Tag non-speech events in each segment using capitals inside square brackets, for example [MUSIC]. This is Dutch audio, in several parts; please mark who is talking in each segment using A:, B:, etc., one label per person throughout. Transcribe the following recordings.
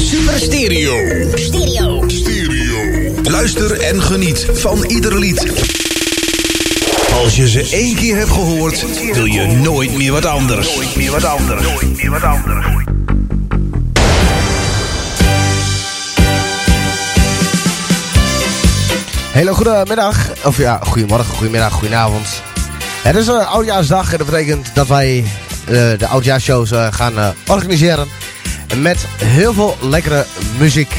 A: Super Stereo. Stereo. Stereo. Luister en geniet van ieder lied. Als je ze één keer hebt gehoord, wil je nooit meer wat anders. Nooit meer wat anders. Nooit meer wat anders.
B: Hele goede middag. Of ja, goedemorgen, goedemiddag, goedenavond. Het is een oudjaarsdag en dat betekent dat wij uh, de oudjaarsshows uh, gaan uh, organiseren. Met heel veel lekkere muziek.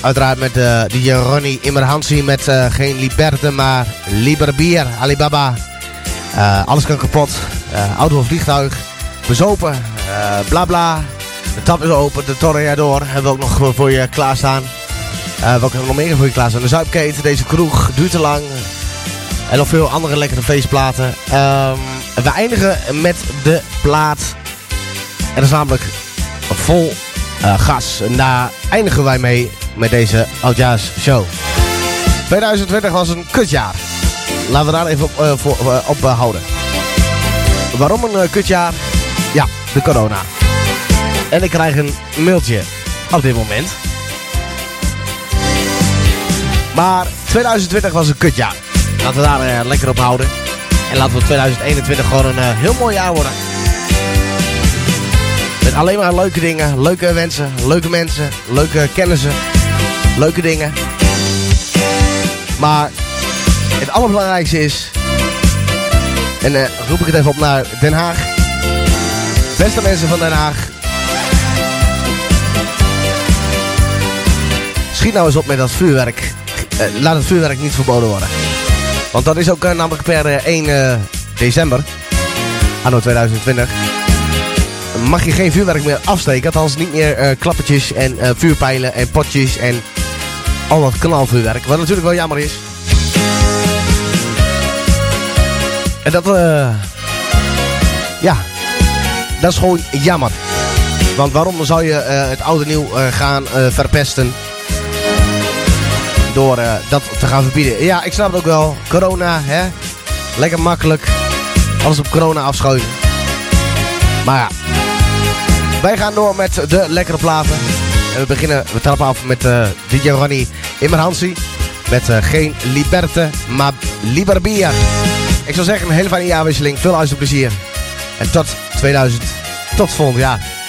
B: Uiteraard met uh, DJ Ronnie Immerhansi met geen Liberte, maar Liberbier, Alibaba. alles kan kapot. auto of vliegtuig. Bezopen. bla bla. De tap is open. De Torreador hebben we ook nog voor je klaarstaan. Uh, welke hebben nog meer voor je klaarstaan? De Zuipketen, deze kroeg, duurt te lang. En nog veel andere lekkere feestplaten. Um, we eindigen met de plaat. En dat is namelijk vol uh, gas. En daar eindigen wij mee met deze oudjaarsshow. 2020 was een kutjaar. Laten we daar even op, uh, houden. Waarom een kutjaar? Ja, de corona. En ik krijg een mailtje op dit moment. Maar 2020 was een kutjaar. Laten we daar lekker op houden. En laten we 2021 gewoon een heel mooi jaar worden. Alleen maar leuke dingen, leuke wensen, leuke mensen, leuke kennissen, leuke dingen. Maar het allerbelangrijkste is... En uh, roep ik het even op naar Den Haag. Beste mensen van Den Haag. Schiet nou eens op met dat vuurwerk. Uh, laat het vuurwerk niet verboden worden. Want dat is ook uh, namelijk per uh, 1 uh, december, anno 2020, mag je geen vuurwerk meer afsteken. Althans niet meer uh, klappertjes en vuurpijlen en potjes en al dat knalvuurwerk. Wat natuurlijk wel jammer is. En dat, ja, dat is gewoon jammer. Want waarom zou je het oude nieuw gaan verpesten? door dat te gaan verbieden. Ja, ik snap het ook wel. Corona, hè. Lekker makkelijk. Alles op corona afschuiven. Maar ja. Wij gaan door met de lekkere platen. En we beginnen, we trappen af met uh, DJ Ronnie Immerhansi. Met uh, geen Liberte, maar Liberbia. Ik zou zeggen, een hele fijne jaarwisseling. Veel luisterplezier. En tot 2000. Tot volgend jaar.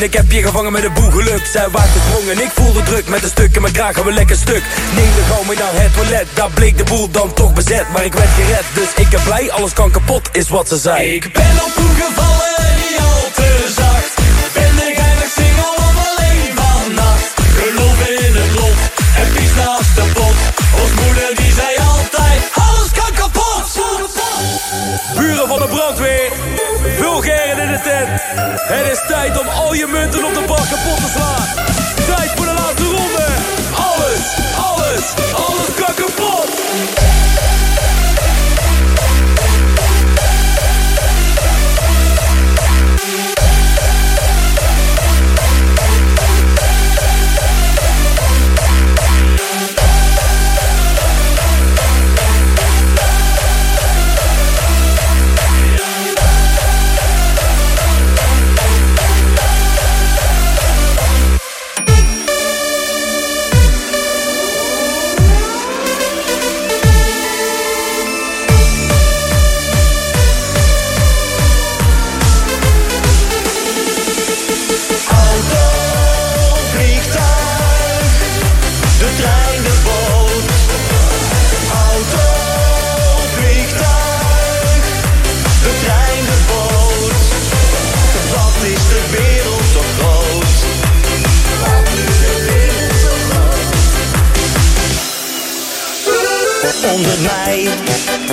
C: Ik
D: heb
E: je gevangen met een boegeluk Zij waakte sprong en ik voelde druk. Met een stuk in mijn kraag gaan we lekker stuk. Neemde gauw mee naar het toilet. Daar bleek de boel dan toch bezet. Maar ik werd gered, dus ik ben blij Alles kan kapot, is wat ze zei.
D: Ik ben op toegevallen niet al te zacht. Ben ik eindelijk single of alleen vannacht. Geloof
F: in het lot en pies naast de pot. Ons moeder die zei altijd Alles kan kapot.
G: Buren van de brandweer Vulgair het is tijd om al je munten op de bal kapot te slaan. Tijd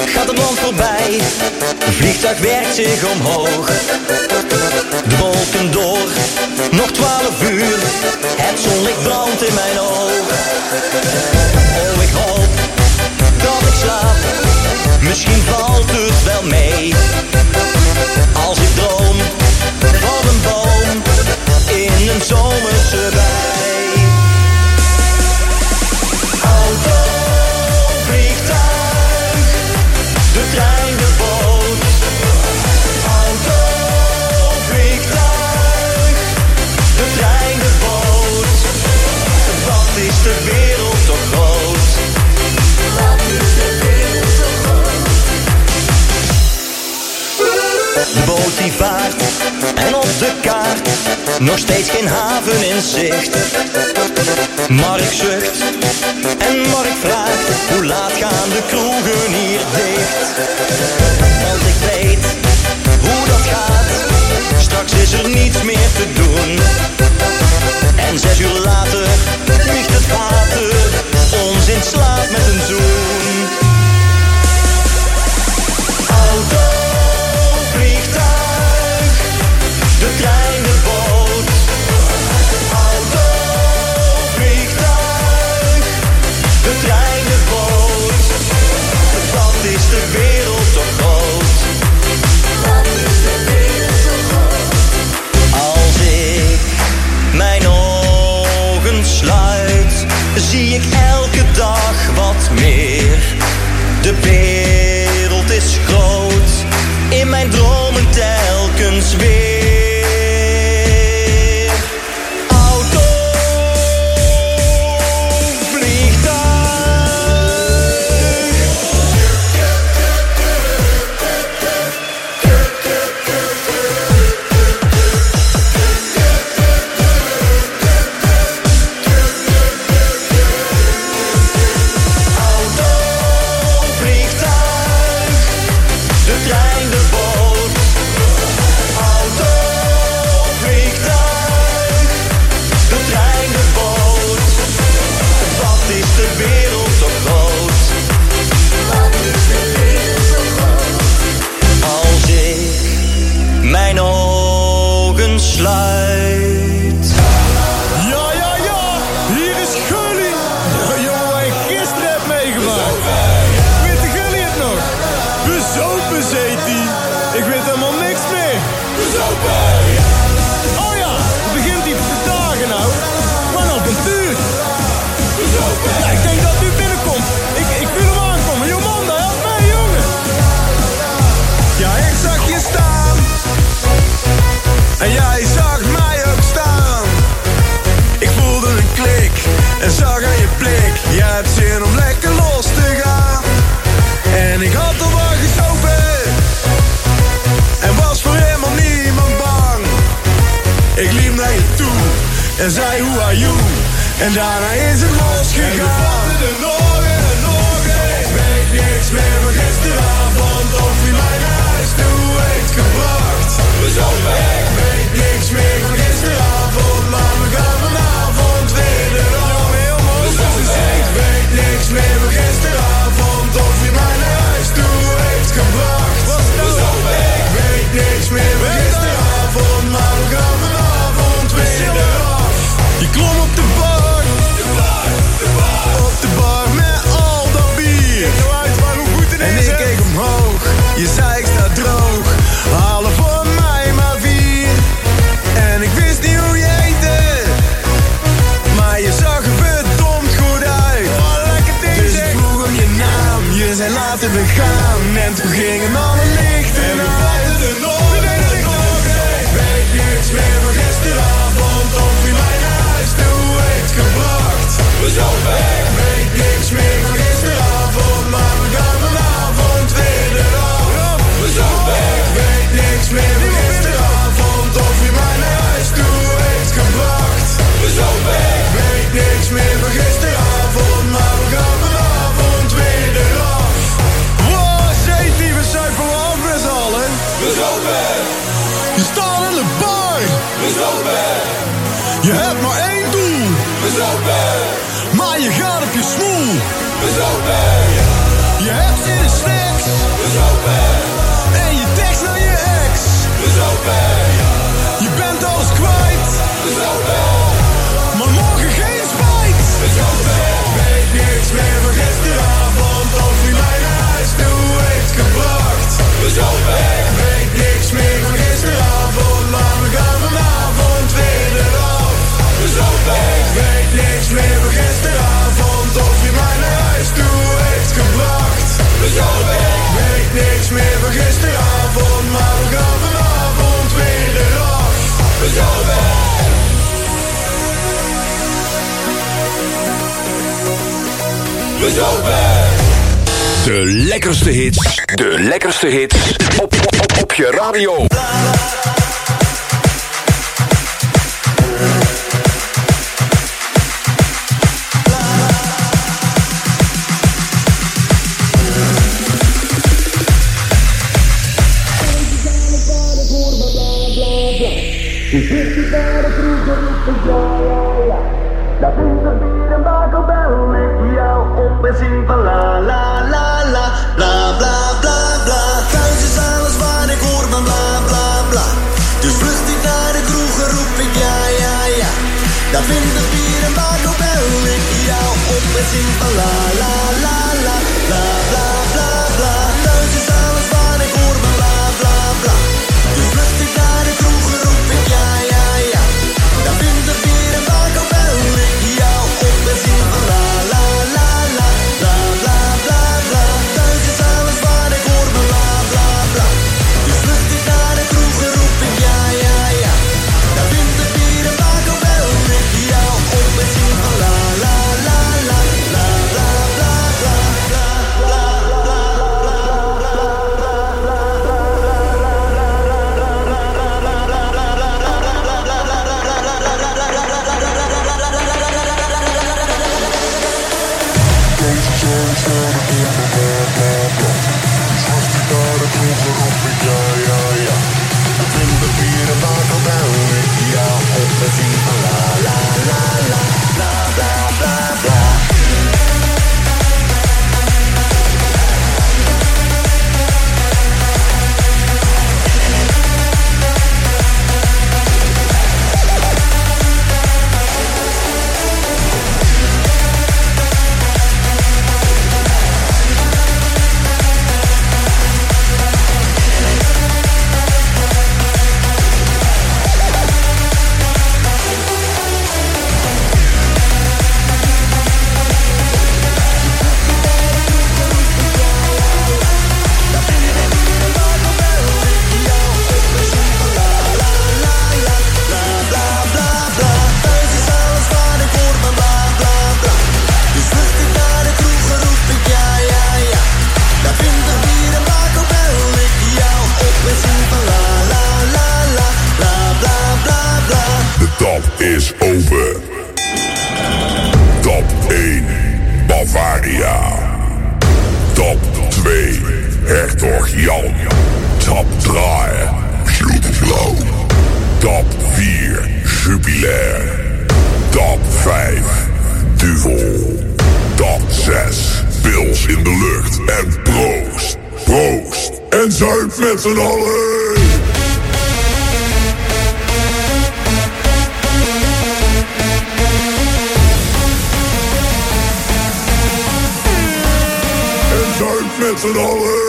G: gaat de land voorbij. Een vliegtuig werkt zich omhoog. De wolken door, nog twaalf uur. Het zonlicht brandt in mijn oog. Oh, ik hoop dat ik slaap. Misschien valt het wel mee. Als ik droom van een boom in een zomerse bij. Auto, vliegtuig. vaart en op de kaart nog steeds geen haven in zicht. Mark zucht en Mark vraagt hoe laat gaan de kroegen hier dicht. Want ik weet hoe dat gaat, straks is er niets meer te doen. En zes uur later ligt het water ons in slaap met een zoen.
F: Weet niks meer van gisteravond, maar we gaan vanavond weer eraf. Weet niks meer van gisteravond, of
H: je mij naar huis toe heeft gebracht. Weet niks meer van gisteravond, maar we gaan vanavond weer eraf. Zo weg. We zo weg.
G: De lekkerste hits. De lekkerste hits. Op, op, op, je radio.
A: It's an.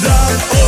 A: Dan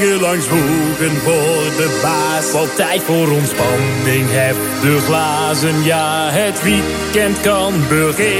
I: dagen lang voor de
D: baas. Altijd voor ontspanning, heeft. de glazen, ja, het weekend kan beginnen.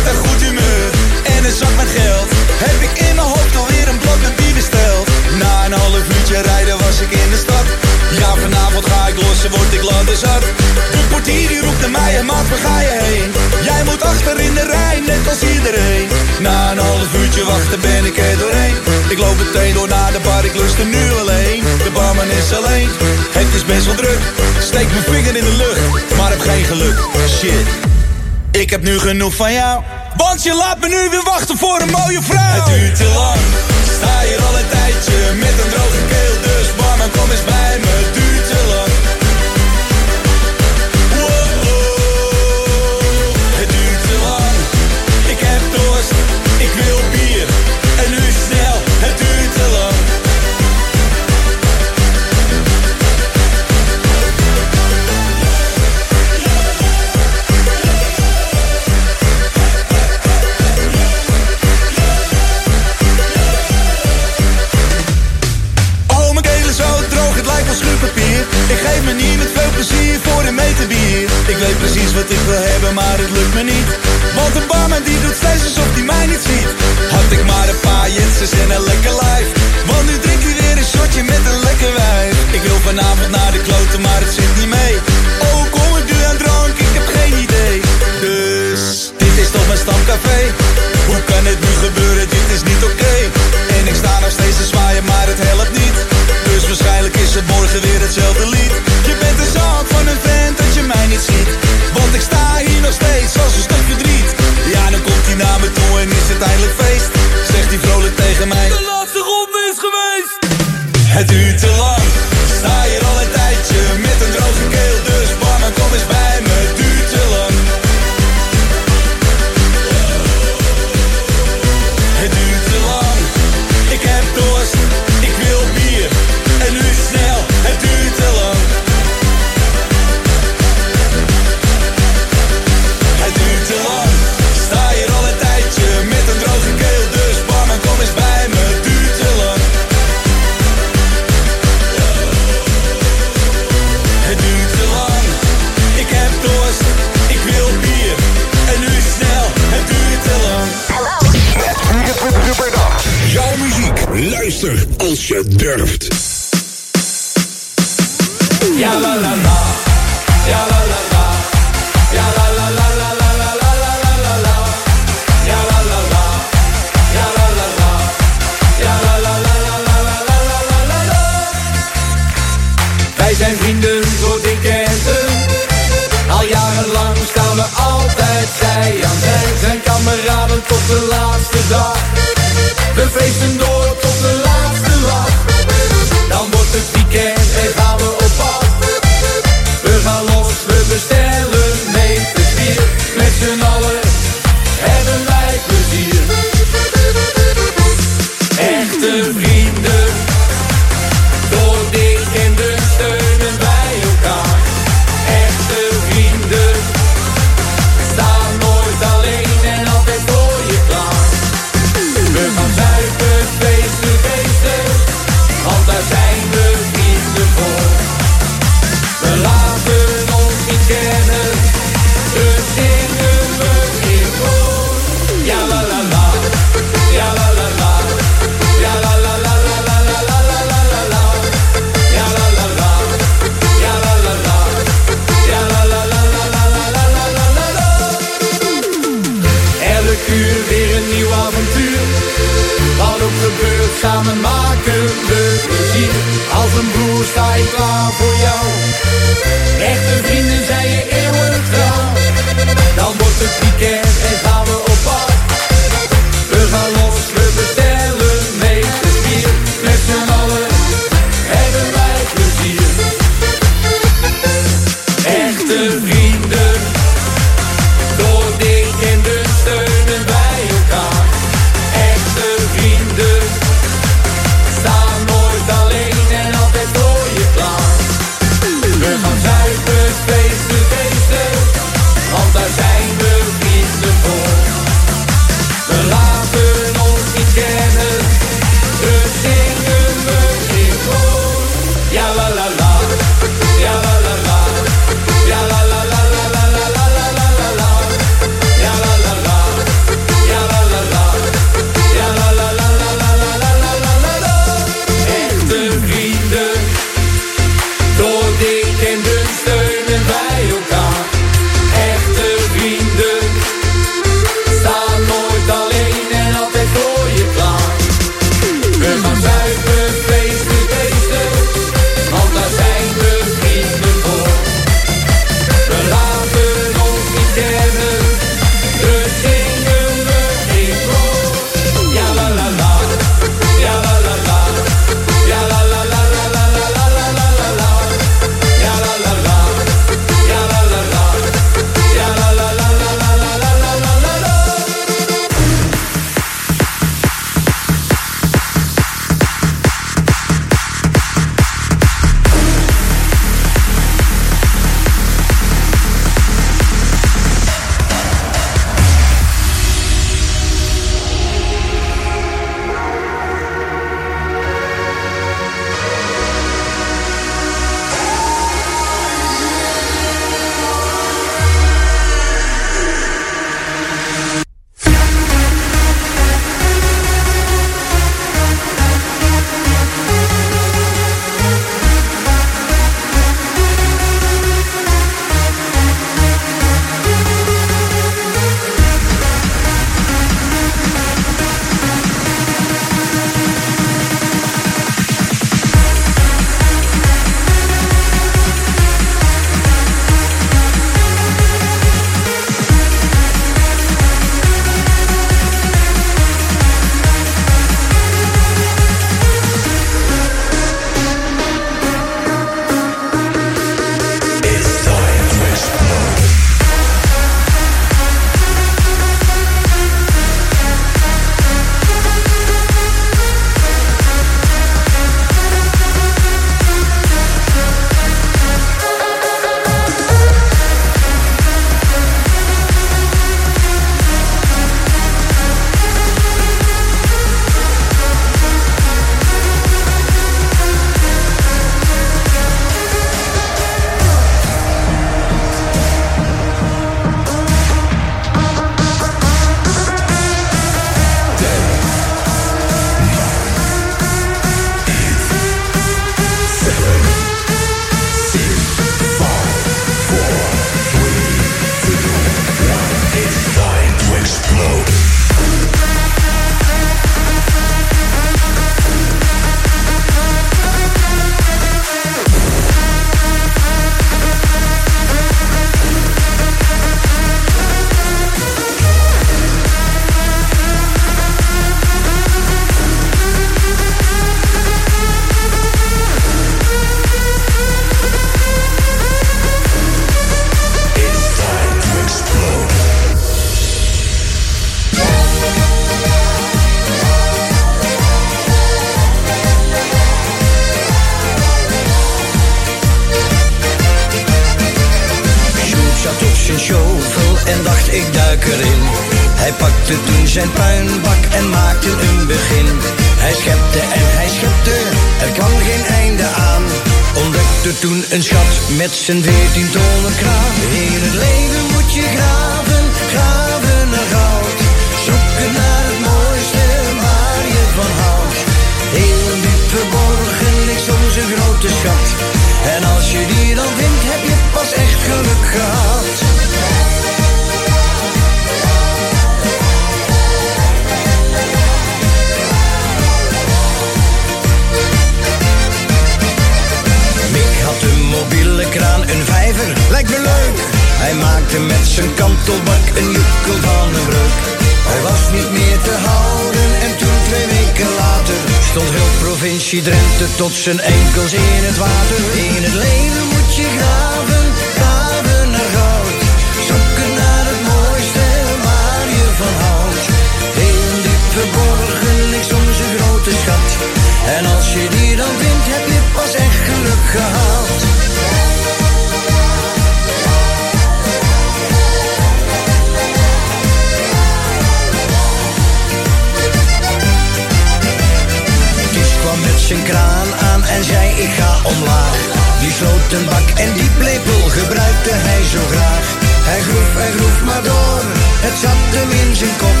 J: zijn
K: kraan aan en zei ik ga omlaag. Die sloot een bak en die plepel gebruikte hij zo graag. Hij groef en groef maar door, het zat hem in zijn kop.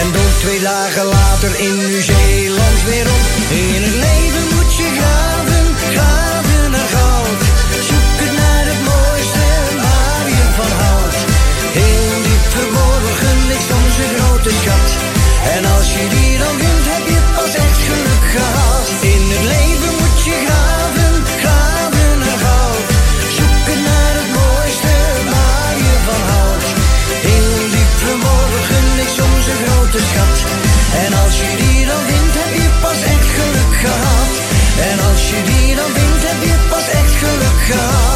K: En door twee dagen later in Nieuw-Zeeland weer op. In het leven moet je graven, graven naar goud. Zoek het naar het mooiste waar je van houdt. Heel diep verborgen ligt onze grote schat. En als je die dan vindt, heb je het leven moet je graven, graven naar goud. Zoeken naar het mooiste maagje van hout. In diep verborgen ligt soms een grote schat. En als je die dan wint, heb je pas echt geluk gehad. En als je die dan wint, heb je pas echt geluk gehad.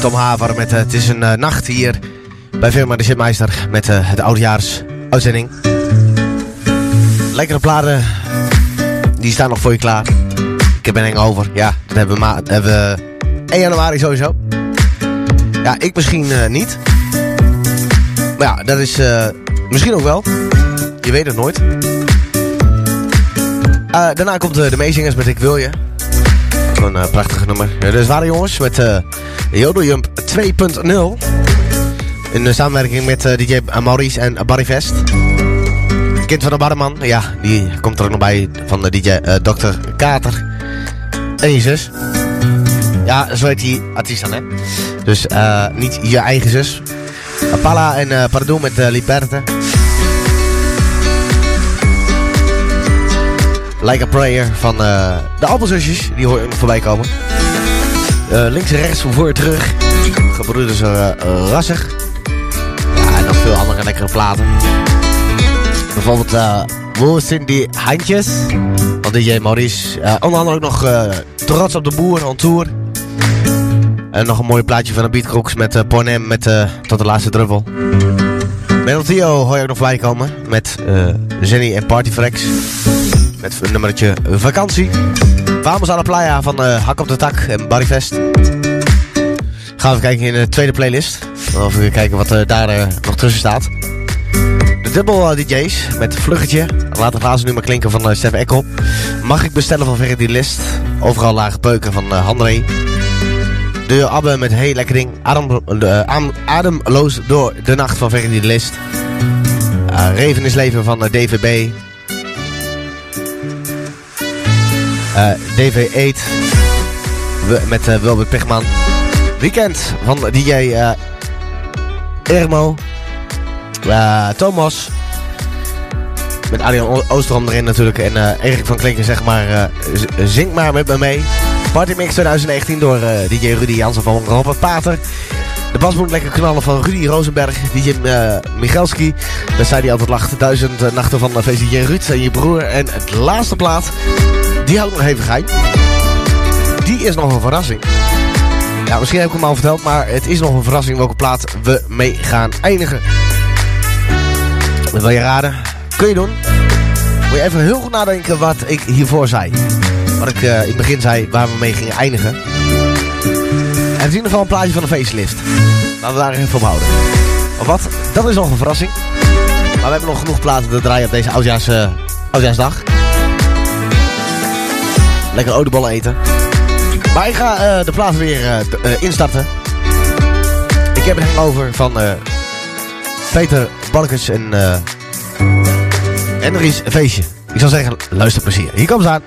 B: Tom Haver met eh, Het is een eh, nacht hier bij Firma de Shipmeister met eh, het oudejaars uitzending. Lekkere platen, die staan nog voor je klaar. Ik heb een hangover, ja, dat hebben we, hebben we 1 januari sowieso. Ja, ik misschien niet. Maar ja, dat is misschien ook wel. Je weet het nooit. Daarna komt de meezingers met Ik Wil Je. Een uh, prachtig nummer. Dus waren jongens met Jodeljump 2.0. In uh, samenwerking met uh, DJ Maurice en Barry Vest. Kind van de Barman. Ja, die komt er ook nog bij van de DJ uh, Dr. Kater. En je zus. Ja, zo heet die artiest hè. Dus niet je eigen zus. Apala en uh, Pardon met Liberte. Like a Prayer van de Appelzusjes. Die hoor voorbij komen. Uh, links en rechts voor je terug. Gebroeders uh, Rassig. Ja, en nog veel andere lekkere platen. Bijvoorbeeld uh, Wo die handjes? Van DJ Maurice. Uh, onder andere ook nog uh, Trots op de Boer on tour. En nog een mooi plaatje van de Beatcrooks met uh, Pornem met tot de laatste druppel. Metal Theo hoor je ook nog voorbij komen. Met Zenny en Partyfrex. Met een nummertje vakantie. Vamos aan de playa van uh, Hak op de Tak en Barryfest. Gaan we kijken in de tweede playlist. Of we kijken wat uh, daar uh, nog tussen staat. De dubbel DJ's met Vluggetje. Laat het laatste nummer klinken van Stef Ekkel. Mag ik bestellen van Verdi List. Overal lage peuken van Handré. De Abbe met Heel Lekker Ding. Adem, ademloos door de nacht van Verdi List. Uh, Reven leven van DVB. Uh, DV 8 met uh, Wilbert Pigman. Weekend van DJ Ermo. Uh, Thomas. Met Adrian Oosterom erin natuurlijk. En Erik van Klinken zeg maar. Zing maar met me mee. Party Mix 2019 door DJ Rudy Jansen van Robert Pater. De bas moet lekker knallen van Rudy Rosenberg. DJ Michalski. Daar zei hij altijd lacht. Duizend nachten van uh, Ruud en je broer. En het laatste plaat. Die houdt nog even. Die is nog een verrassing. Ja, misschien heb ik hem al verteld, maar het is nog een verrassing welke plaat we mee gaan eindigen. Wil je raden? Kun je doen. Moet je even heel goed nadenken wat ik hiervoor zei. Wat ik uh, in het begin zei waar we mee gingen eindigen. En het is in ieder geval een plaatje van een facelift. Laten we daar even op houden. Of wat? Dat is nog een verrassing. Maar we hebben nog genoeg platen te draaien op deze uh, oudjaarsdag. Lekker oliebollen eten. Maar ik ga uh, de plaat weer uh, instarten. Ik heb een hangover van Peter Balkens en, een feestje. Ik zou zeggen, luister plezier. Hier komt ze aan.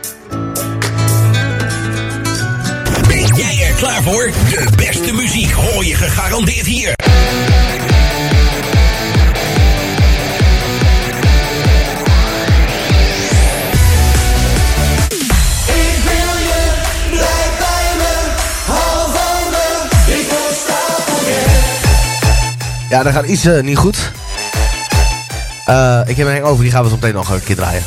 A: Ben jij er klaar voor? De beste muziek hoor je gegarandeerd hier.
B: Ja, dat gaat iets uh, niet goed. Uh, ik heb een hangover, die gaan we zo meteen nog een keer draaien.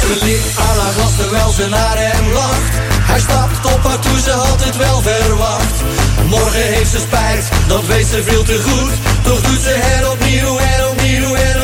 L: Ze ligt aan haar glas terwijl ze naar hem lacht. Hij stapt op haar toe, ze had het wel verwacht. Morgen heeft ze spijt, dat weet ze veel te goed. Toch doet ze het opnieuw en opnieuw en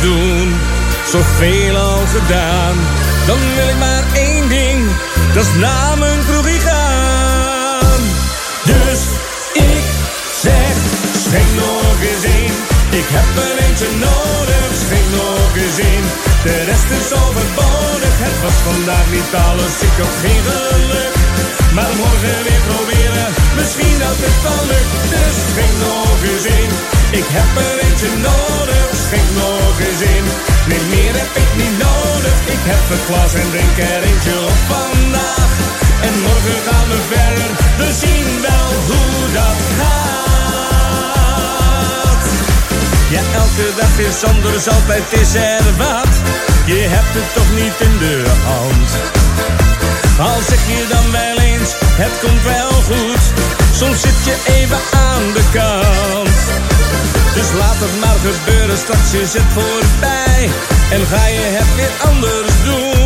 D: doen, zoveel al gedaan. Dan wil ik maar één ding, dat is naar mijn kroegie gaan. Dus ik zeg, schenk nog eens één. Ik heb er eentje nodig, schenk nog eens. De rest is overbodig, het was vandaag niet alles, ik had geen geluk. Maar morgen weer proberen, misschien dat het wel lukt. Dus schenk nog eens één. Ik heb er eentje nodig, schenk nog eens één. Nee, meer heb ik niet nodig. Ik heb het glas en drink er eentje op vandaag. En morgen gaan we verder, we zien wel hoe dat gaat. Ja, elke dag is anders, altijd is er wat. Je hebt het toch niet in de hand. Al zeg je dan wel eens, het komt wel goed. Soms zit je even aan de kant. Dus laat het maar gebeuren, straks is het voorbij. En ga je het weer anders doen.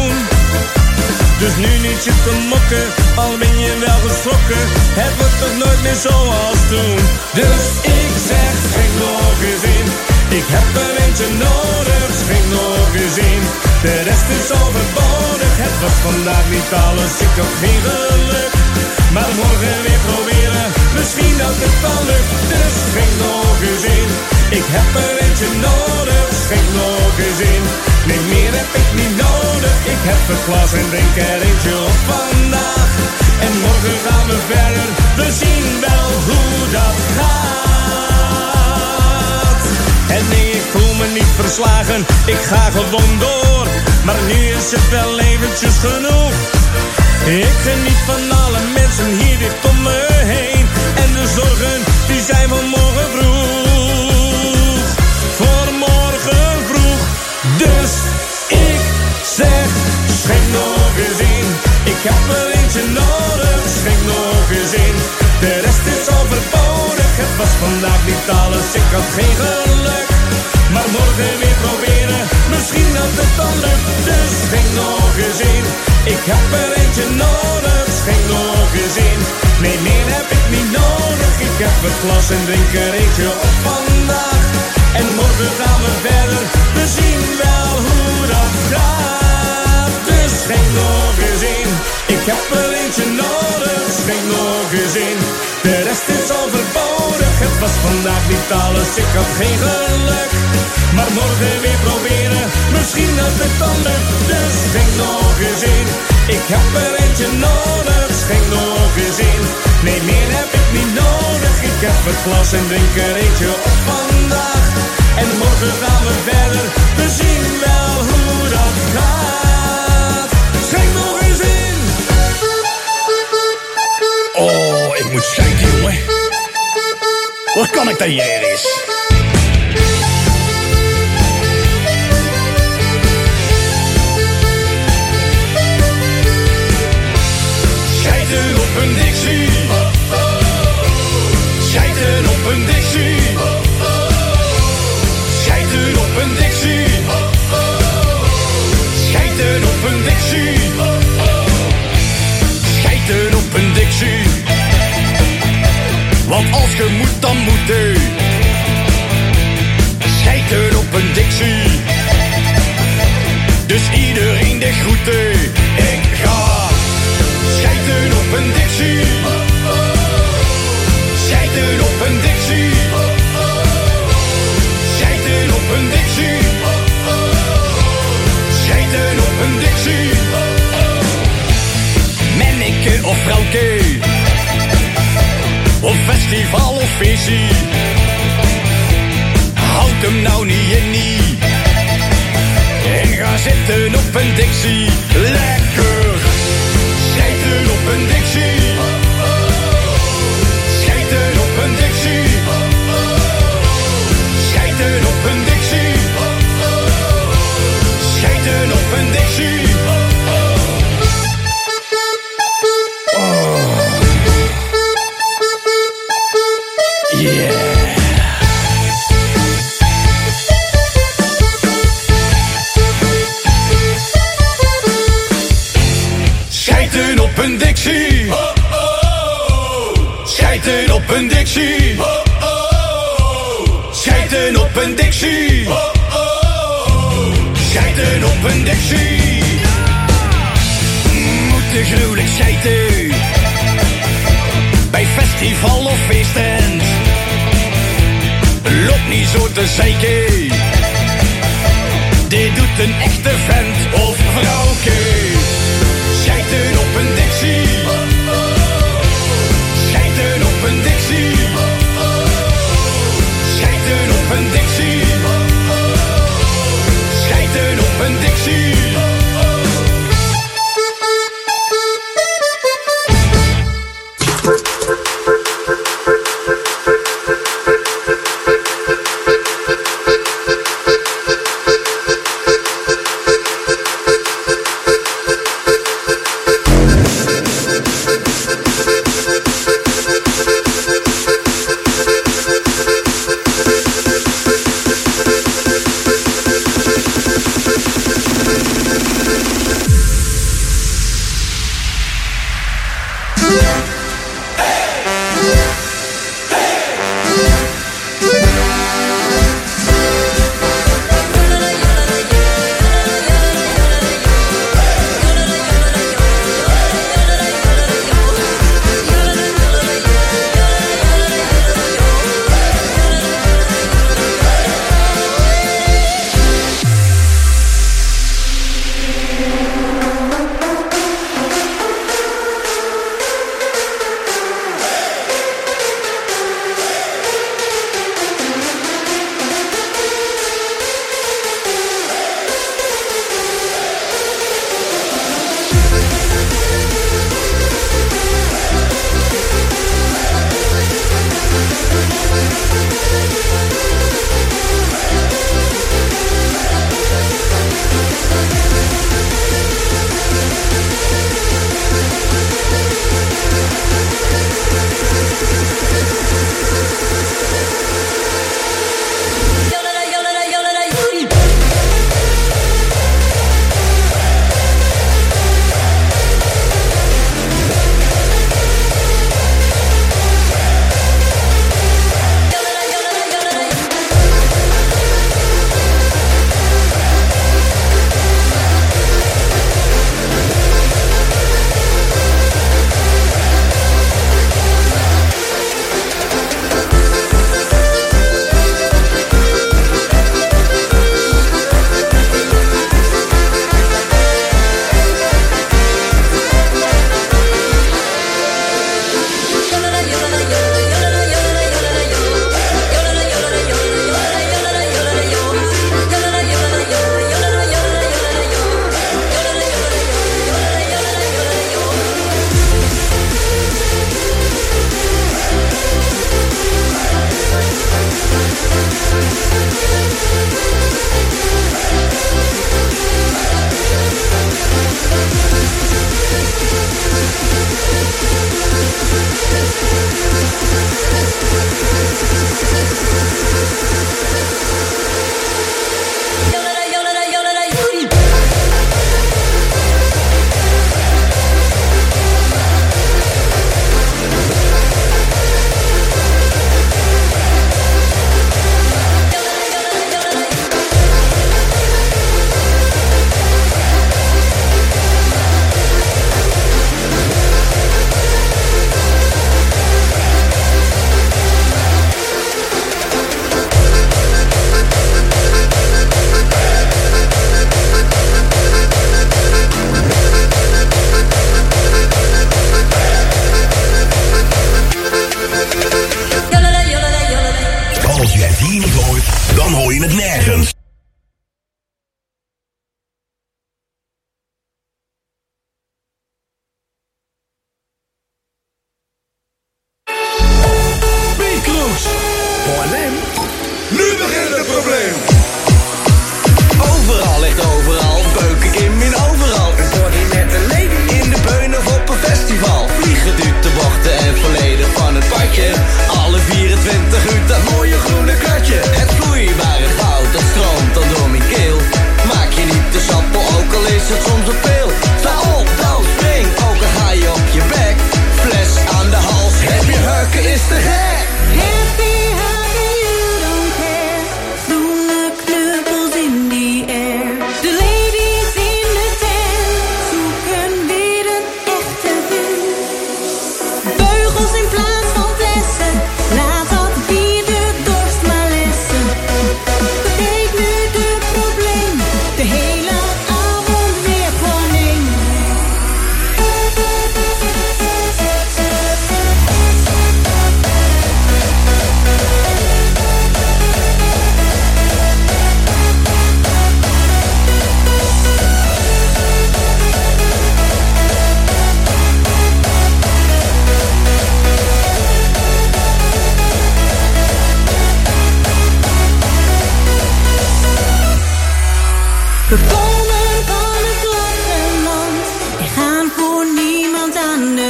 D: Dus nu niet zitten mokken, al ben je wel geschrokken. Het wordt toch nooit meer zoals toen. Dus ik zeg, schenk nog eens in. Ik heb er eentje nodig, schenk nog eens in. De rest is overbodig, het was vandaag niet alles, ik had geen geluk. Maar morgen weer proberen, misschien dat het wel lukt. Dus schenk nog eens in. Ik heb er eentje nodig, schenk nog eens in. Nee, meer heb ik niet nodig. Ik heb het glas en drink er eentje op vandaag. En morgen gaan we verder, we zien wel hoe dat gaat. En nee, ik voel me niet verslagen, ik ga gewoon door. Maar nu is het wel eventjes genoeg. Ik geniet van alle mensen hier dicht om me heen. En de zorgen, die zijn van morgen vroeg. Voor morgen vroeg. Dus ik zeg, schenk nog eens in. Ik heb er eentje nodig, schenk nog eens in. De rest is overbodig, het was vandaag niet alles, ik had geen geluk. Maar morgen weer proberen, misschien dat het dan lukt. Dus schenk nog eens. Ik heb er eentje nodig, schenk nog eens in. Nee, meer heb ik niet nodig. Ik heb het glas en drink er eentje op vandaag. En morgen gaan we verder, we zien wel hoe dat gaat. Dus schenk nog eens. Ik heb er eentje nodig, schenk nog eens. De rest is overbodig, het was vandaag niet alles, ik had geen geluk. Maar morgen weer proberen, misschien dat het dan. Dus schenk nog eens in. Ik heb er eentje nodig, schenk nog eens in. Nee, meer heb ik niet nodig. Ik heb het glas en drink er eentje op vandaag. En morgen gaan we verder, we zien wel hoe dat gaat. Schenk nog eens in.
M: Oh, ik moet schenken, jongen. Wat kan ik dat hier is? Scheiden op een dixie. Scheiden op een dixie. Scheiden op een dixie. Scheiden op een dixie. Want als je moet, dan moet je. Scheiden op een dixie. Dus iedereen de groeten. Ik ga scheiden op een dixie. Scheiden op een dixie. Scheiden op een dixie. Scheiden op een dixie. Manneke of vrouwke of festival of visie. Houd hem nou niet in die En ga zitten op een dixie. Lekker schijten op een dixie.
L: Schijten op een dixie. Schijten op een dixie. Schijten op een dixie.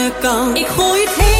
K: andere kant. Ik gooi het
L: heen.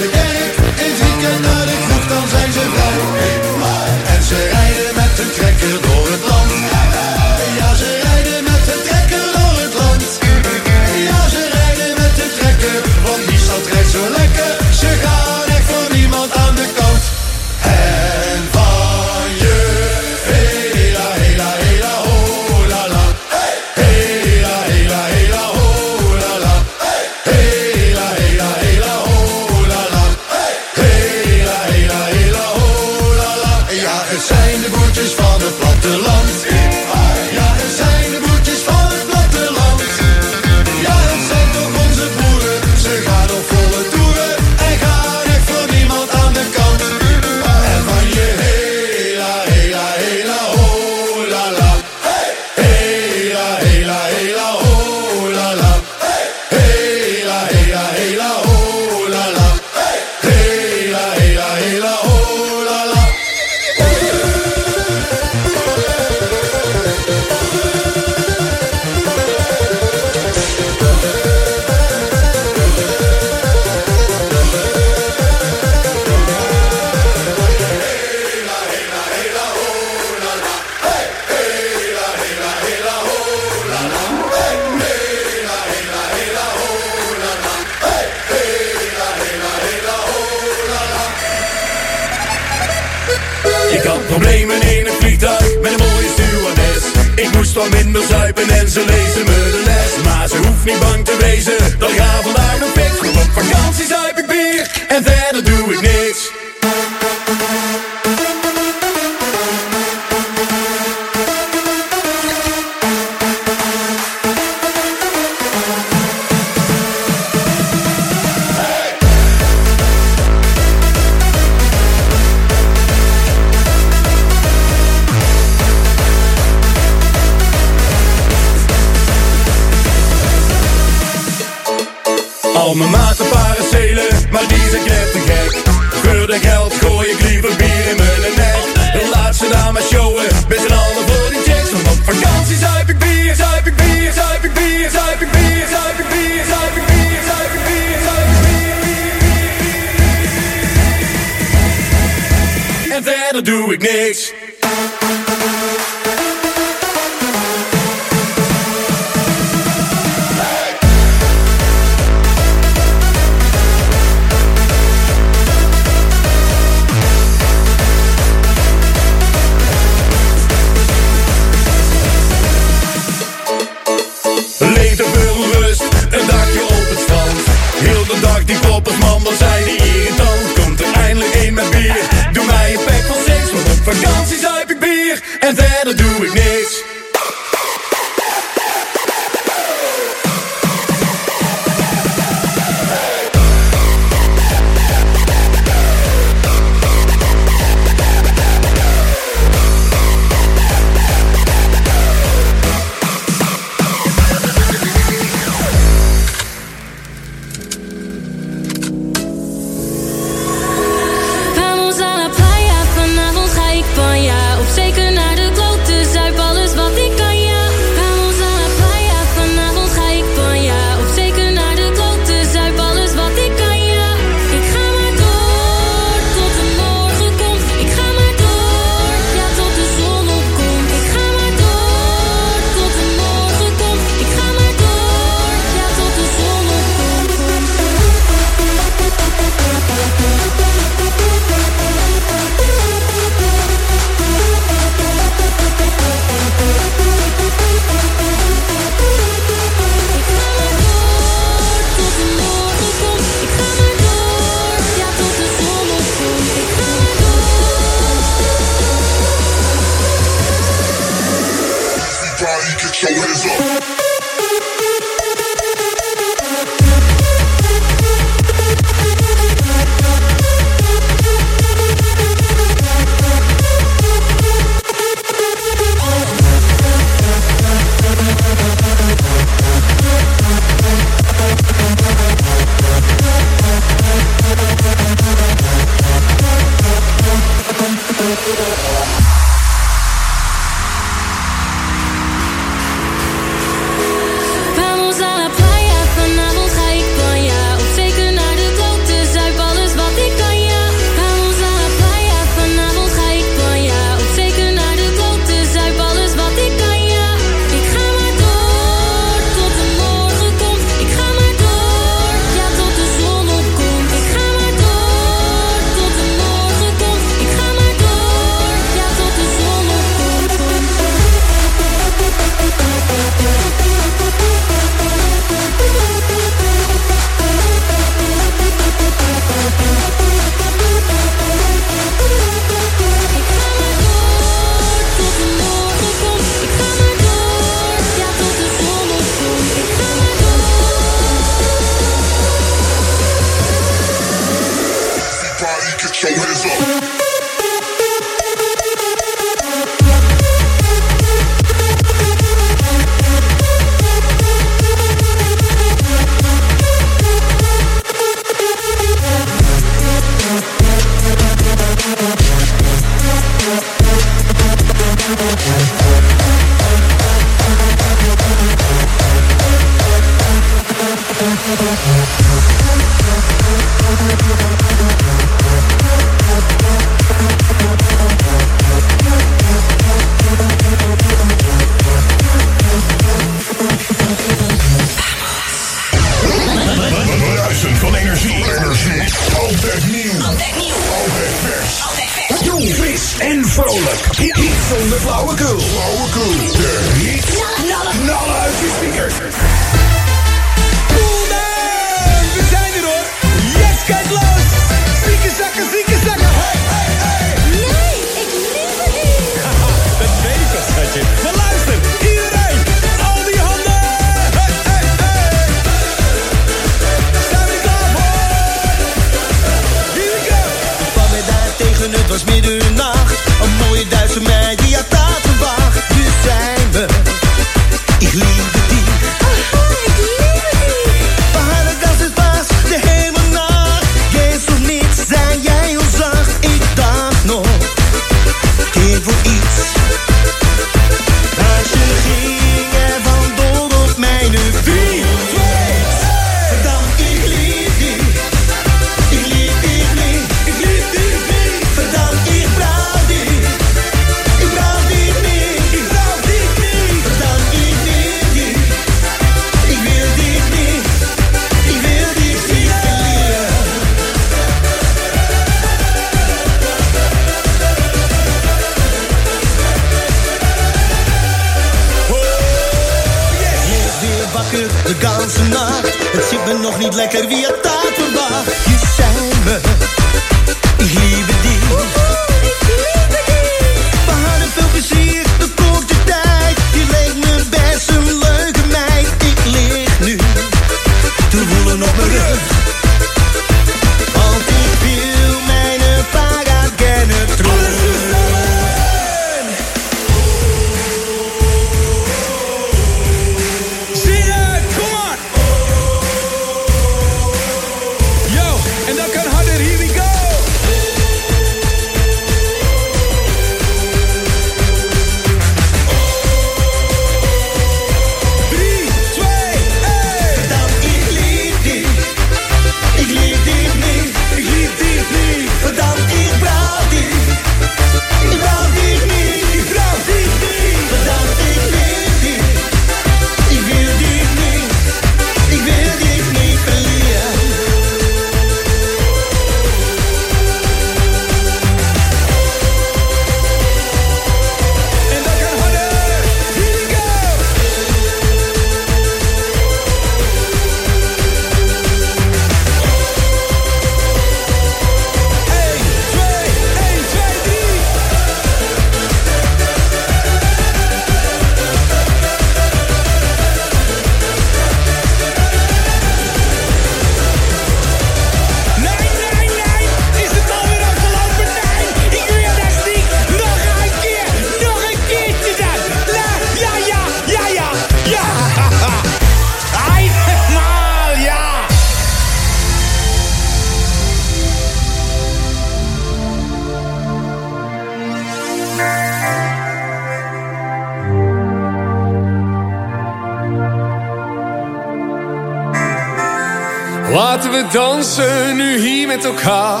L: dansen nu hier met elkaar.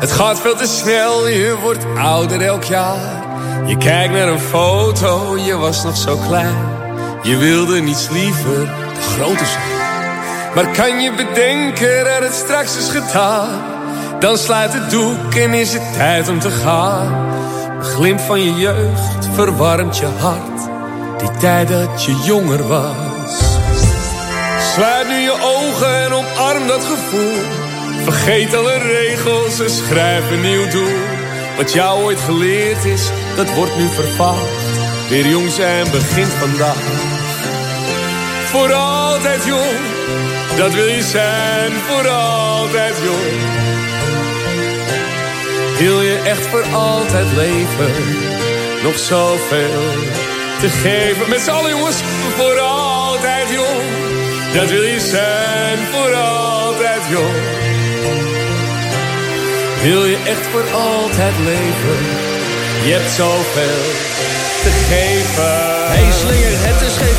L: Het gaat veel te snel, je wordt ouder elk jaar. Je kijkt naar een foto, je was nog zo klein. Je wilde niets liever de grote zijn. Maar kan je bedenken dat het straks is gedaan? Dan sluit het doek en is het tijd om te gaan. Een glimp van je jeugd verwarmt je hart. Die tijd dat je jonger was. Sluit nu je ogen en omarm dat gevoel. Vergeet alle regels en schrijf een nieuw doel. Wat jou ooit geleerd is, dat wordt nu vervaagd. Weer jong zijn begint vandaag. Voor altijd jong, dat wil je zijn. Voor altijd jong. Wil je echt voor altijd leven? Nog zoveel te geven. Met z'n allen jongens, voor altijd jong dat wil je zijn voor altijd jong. Wil je echt voor altijd leven, je hebt zoveel te geven.
D: Hey slinger, het is geen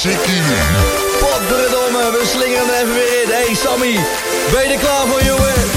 N: Sikkie.
L: Potverdomme, we slingeren hem even weer in. Hey Sammy, ben je er klaar voor, jongen?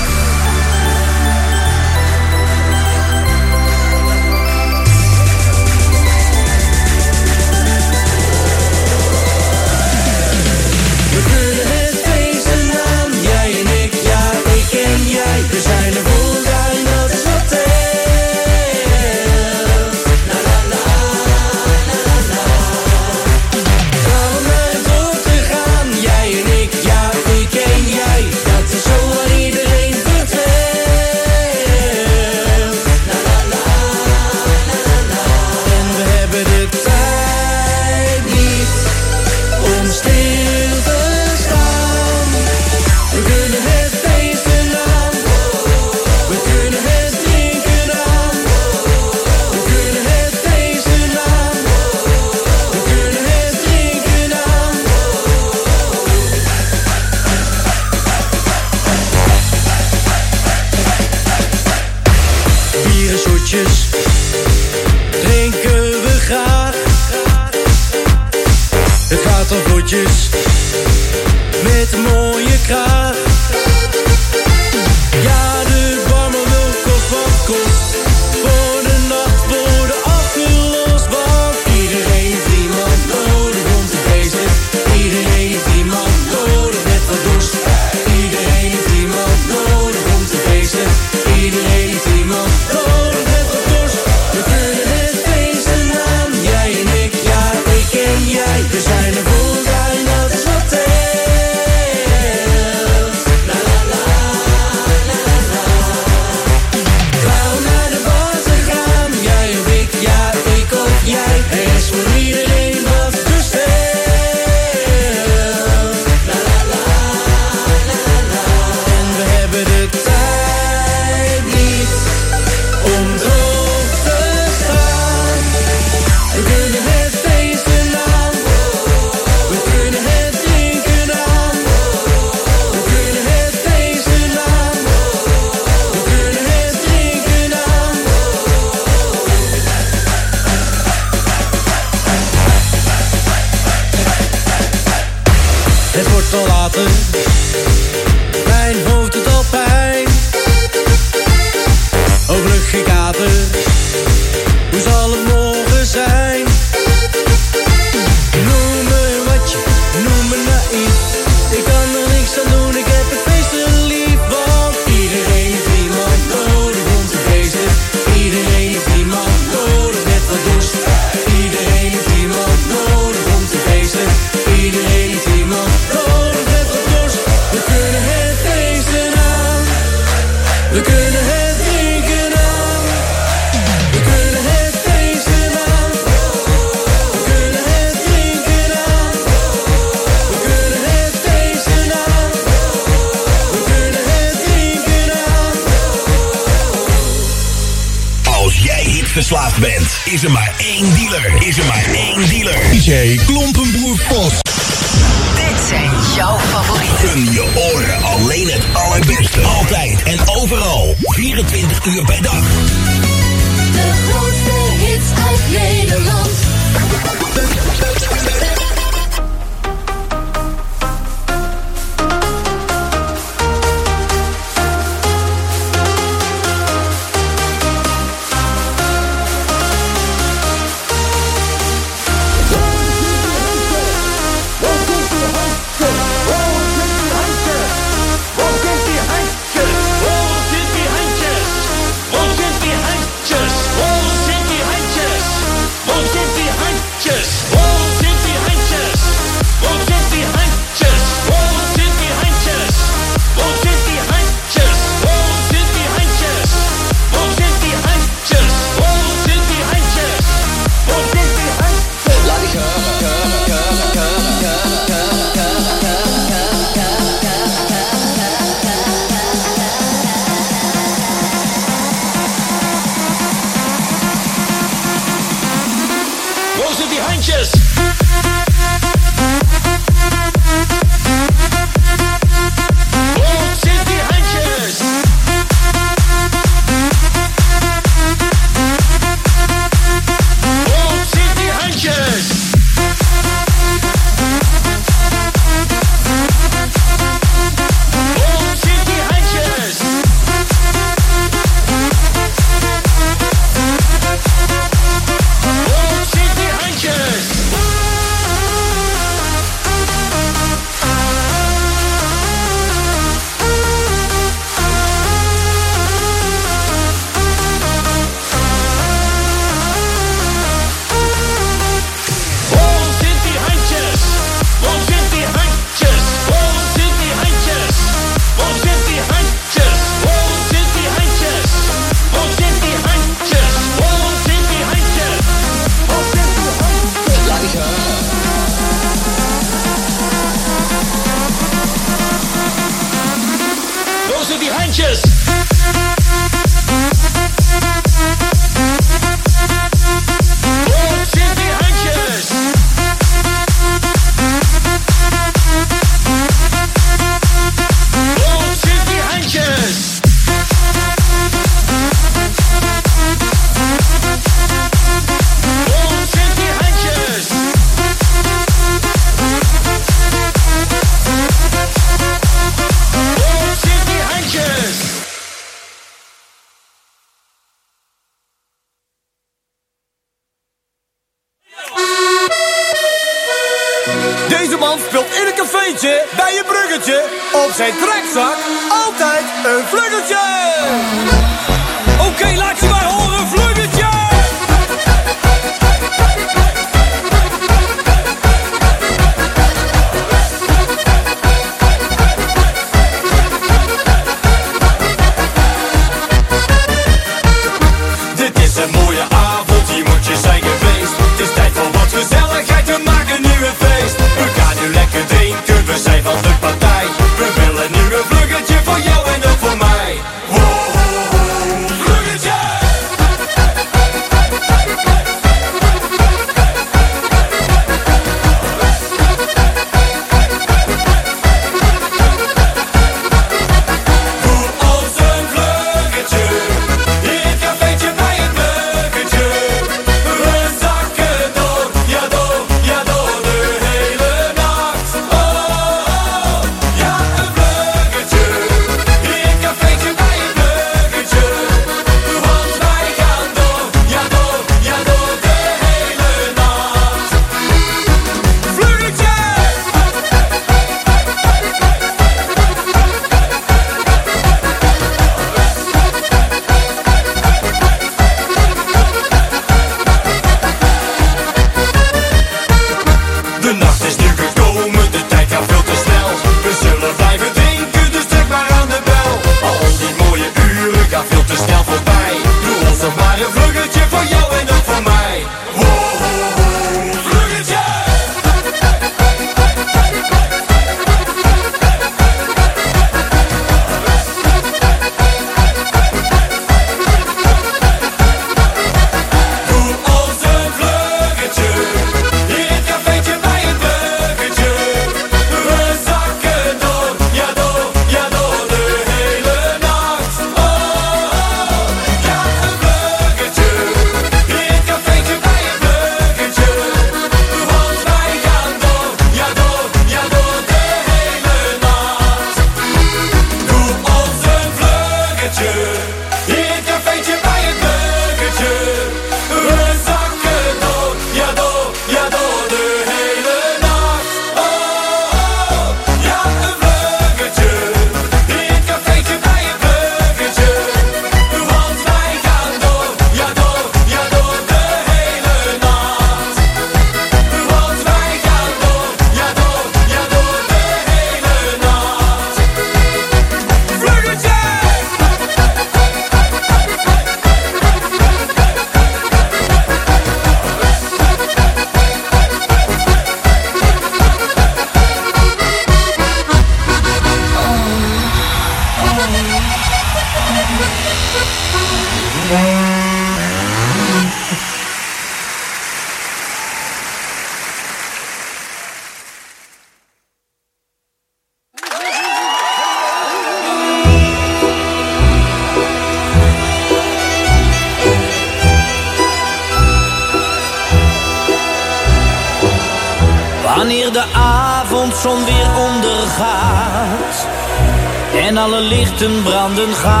O: Lichten branden gaan,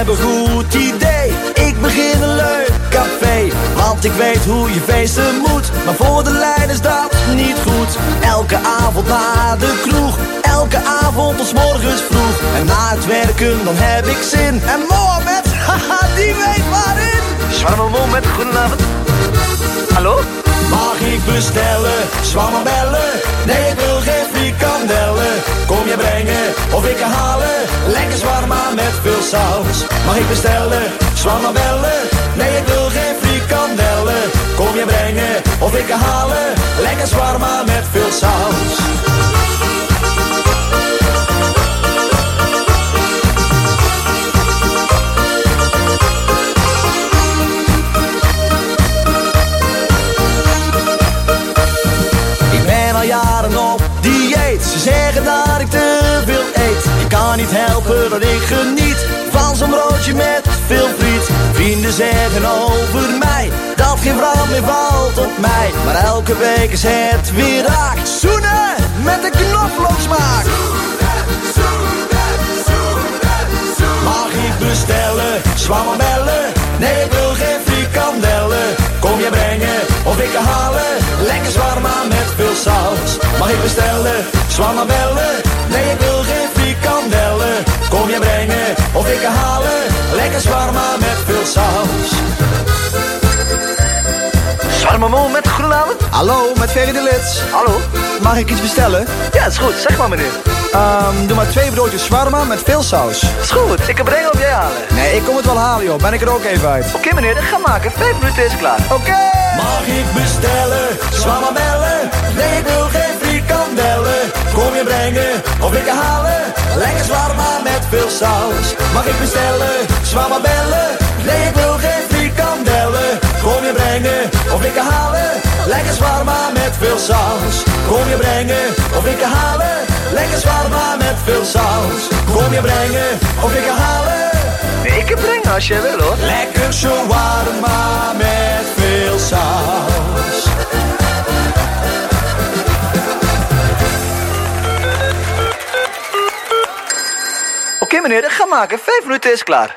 P: heb een goed idee Ik begin een leuk café Want ik weet hoe je feesten moet Maar voor de lijn is dat niet goed Elke avond naar de kroeg Elke avond tot morgens vroeg En na het werken dan heb ik zin En Mohammed, [LAUGHS] haha die weet waarin
Q: Zwarmel met goedenavond. Hallo?
P: Mag ik bestellen, zwanger bellen? Nee, ik wil geen frikandellen. Kom je brengen of ik halen? Lekker zwarma met veel saus. Mag ik bestellen, zwanger bellen? Nee, ik wil geen frikandellen. Kom je brengen of ik halen? Lekker zwarma met veel saus. Niet helpen dat ik geniet van zo'n broodje met veel friet. Vrienden zeggen over mij dat geen vrouw meer valt op mij. Maar elke week is het weer raak. Zoenen met een knoflooksmaak. Mag ik bestellen, zwammer bellen? Nee, ik wil geen frikandellen. Kom je brengen of ik halen? Lekker zwarma met veel saus. Mag ik bestellen, zwammer bellen? Nee, ik wil geen frikandellen. Kom je brengen of ik halen? Lekker zwarma met veel saus.
Q: Zwarmel met goedenavond.
P: Hallo, met Ferry de Lits.
Q: Hallo?
P: Mag ik iets bestellen?
Q: Ja, is goed. Zeg maar meneer.
P: Ehm, doe maar twee broodjes shawarma met veel saus.
Q: Is goed. Ik kan brengen of jij halen.
P: Nee, ik kom het wel halen joh. Ben ik er ook even uit.
Q: Oké meneer, dat ga maken. Vijf minuten is klaar.
P: Oké. Mag ik bestellen, zwammer bellen? Nee, ik wil geen Kom je brengen of ik kan halen? Lekker zwaar maar met veel saus. Mag ik bestellen? Zwaar bellen. Nee, ik wil geen frikandellen. Kom je brengen of ik kan halen? Lekker zwaar maar met veel saus. Kom je brengen of ik kan halen? Lekker zwaar maar met veel saus. Kom je brengen of ik kan halen?
D: Ik breng brengen als je wil hoor.
P: Lekker zo met veel saus.
D: Meneer, ik ga maken. Vijf minuten is klaar.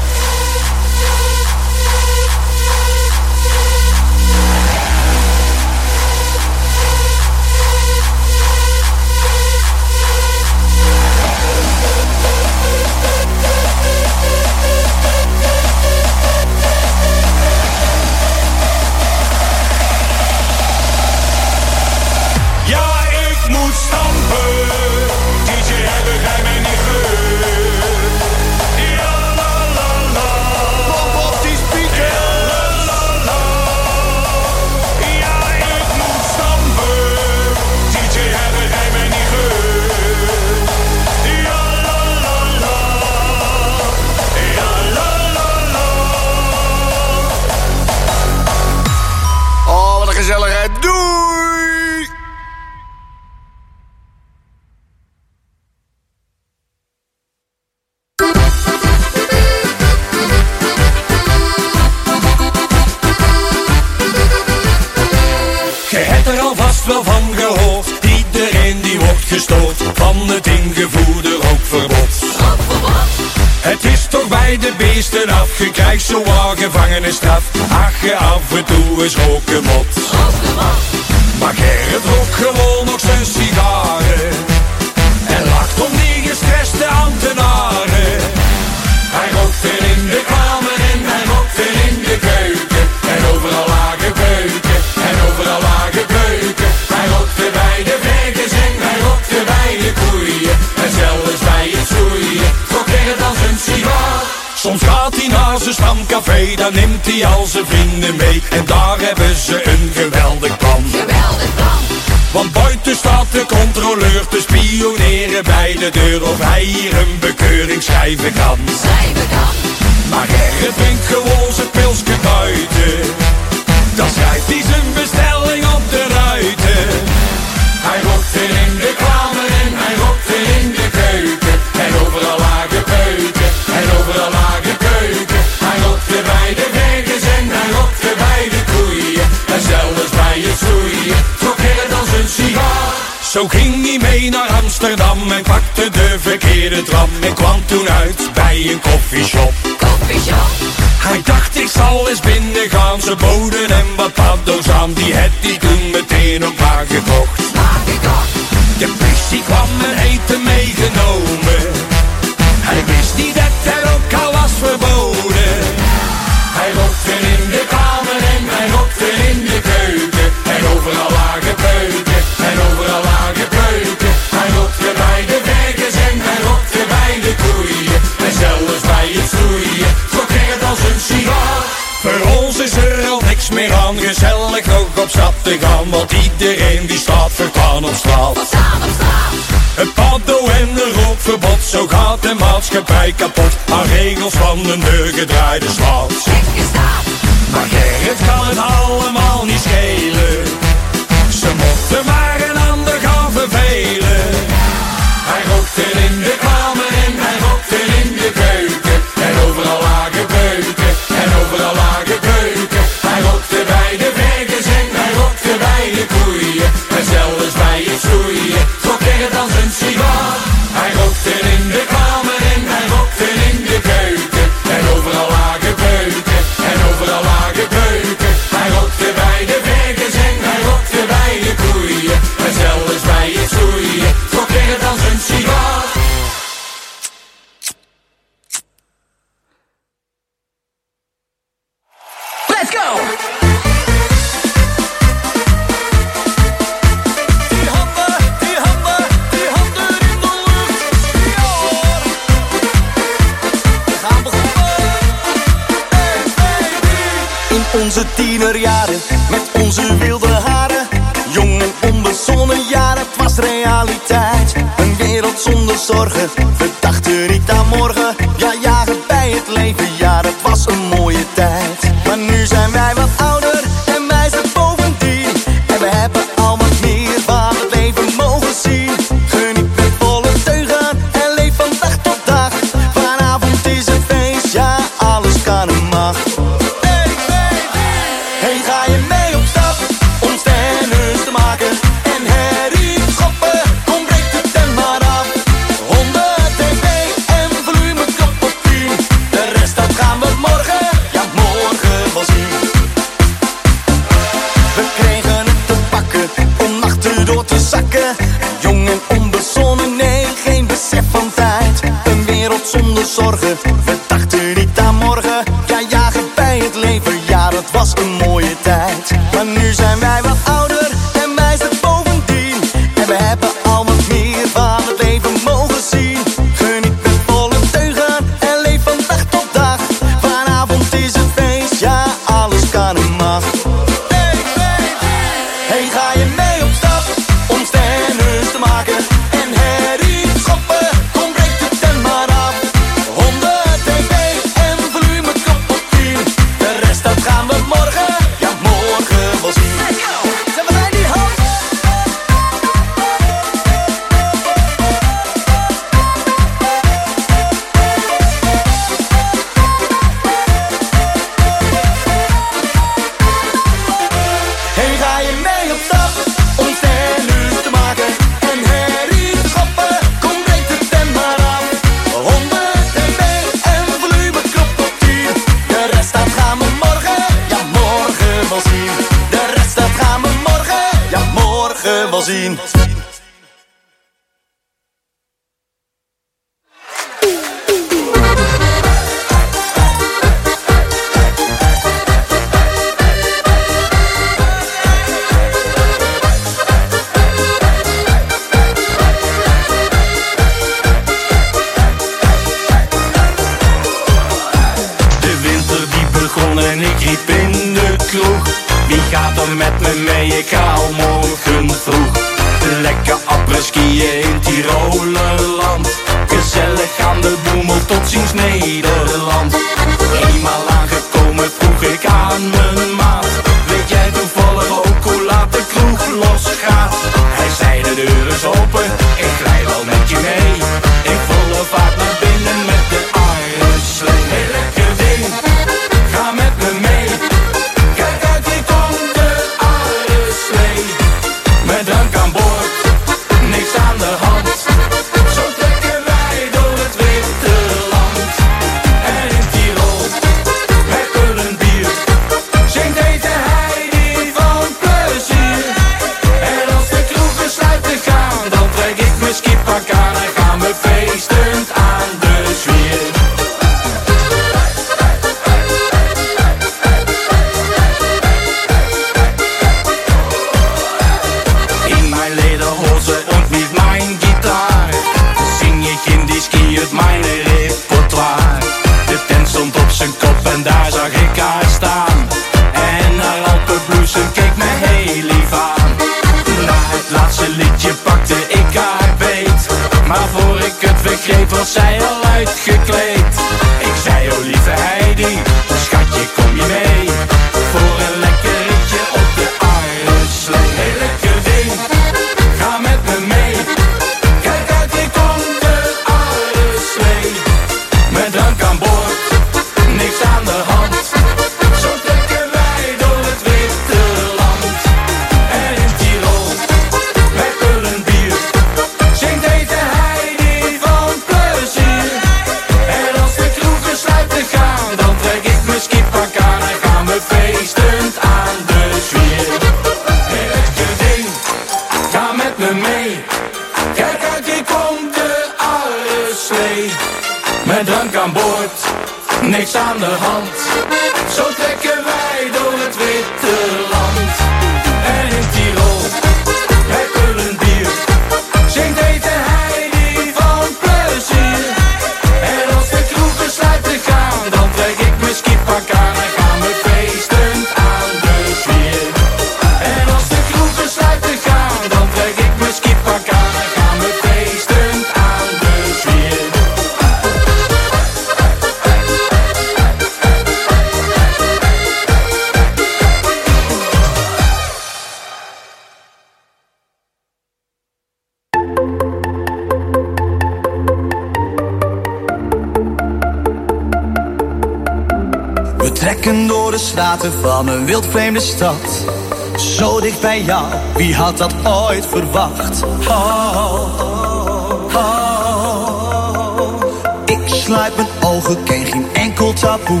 L: ken geen enkel taboe.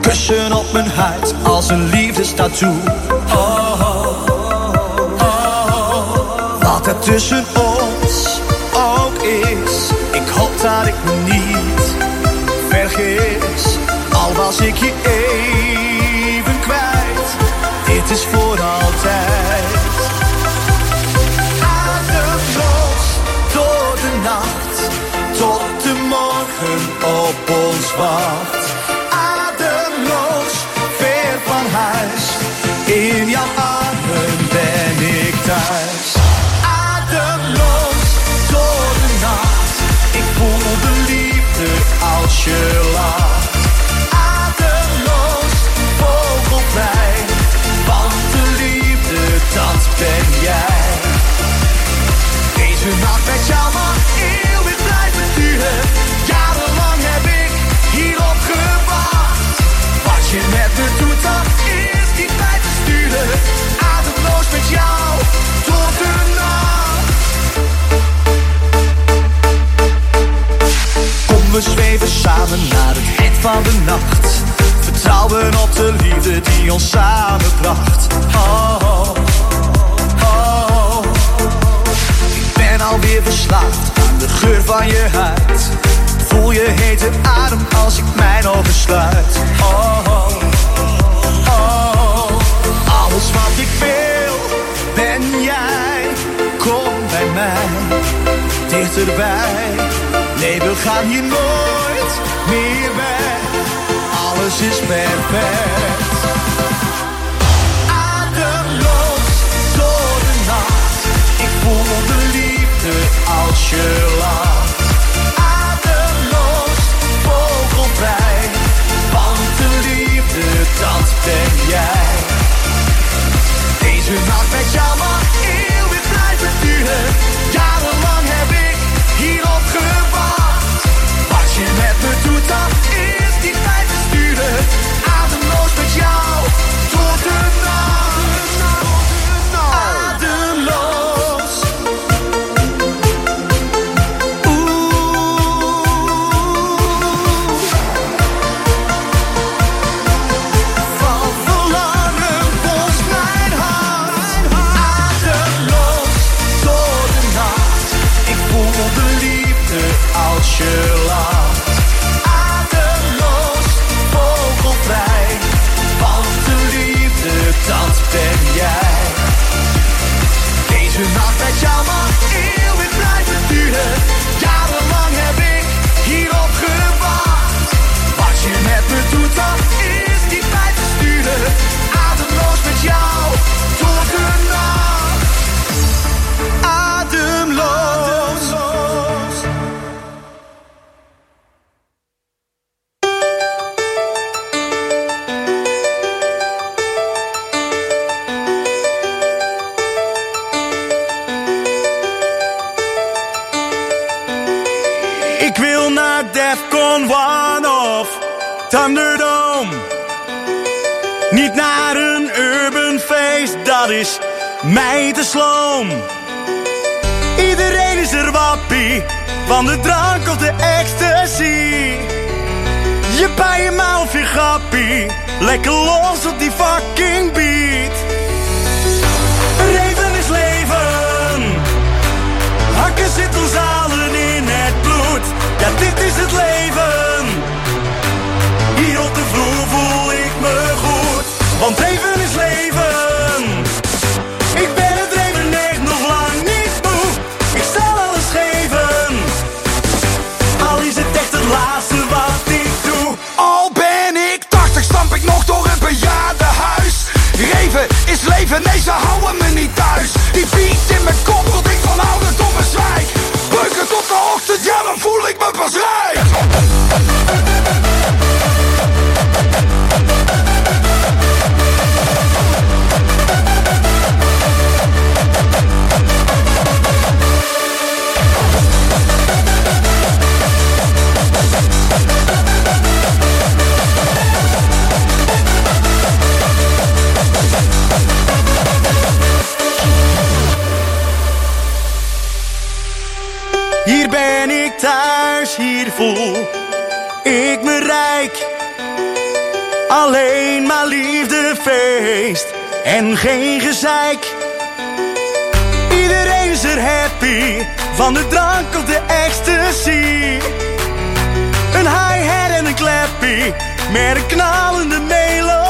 L: Kussen op mijn huid als een liefdestatoe. Oh, oh, oh, oh, oh, Wat er tussen ons ook is, ik hoop dat ik me niet vergis. Al was ik je even kwijt, dit is voor altijd. we zweven samen naar het eind van de nacht. Vertrouwen op de liefde die ons samenbracht. Oh, oh, oh. Ik ben alweer verslaafd aan de geur van je huid. Voel je hete adem als ik mijn ogen sluit. Oh, oh. Alles wat ik wil, ben jij. Kom bij mij, dichterbij Nee, we gaan hier nooit meer weg. Alles is perfect. Ademloos door de nacht. Ik voel de liefde als je lacht. Ademloos, vogelvrij. Want de liefde, dat ben jij. Deze nacht met jou mag eeuwig blijven duren.
R: Lekker los op die fucking beat. Reden is leven. Hakken zit ons allen in het bloed. Ja, dit is het leven. Hier op de vloer voel ik me goed. Want leven,
S: nee ze houden me niet thuis. Die beat in mijn kop, wat ik van tot mijn zwijg Beuken tot de ochtend, ja dan voel ik me pas rijk.
R: ik me rijk. Alleen maar liefde, feest en geen gezeik. Iedereen is er happy, van de drank op de ecstasy. Een high hat en een clappy, met een knalende melodie.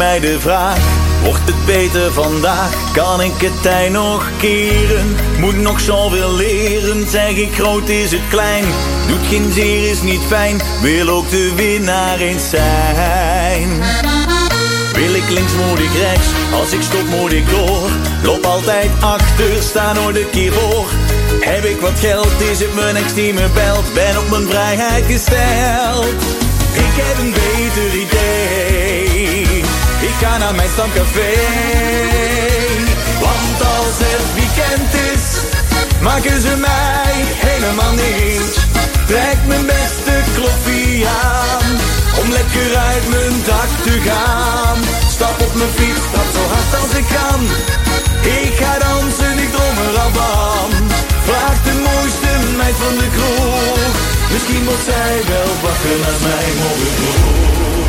L: mij de vraag: Wordt het beter vandaag? Kan ik het tijd nog keren? Moet nog zoveel leren, zeg ik groot is het klein. Doet geen zeer, is niet fijn, wil ook de winnaar eens zijn.
R: Wil ik links, moet ik rechts. Als ik stop, moet ik door. Loop altijd achter, sta nooit een keer voor. Heb ik wat geld, is het mijn ex die me belt. Ben op mijn vrijheid gesteld. Ik heb een beter idee. Ga naar mijn stamcafé. Want als het weekend is, maken ze mij helemaal niet. Trek mijn beste kloffie aan, om lekker uit mijn dak te gaan. Stap op mijn fiets, stap zo hard als ik kan. Ik ga dansen, ik drom er al van. Vraag de mooiste meid van de kroeg. Misschien wordt zij wel wakker naar mij vroeg.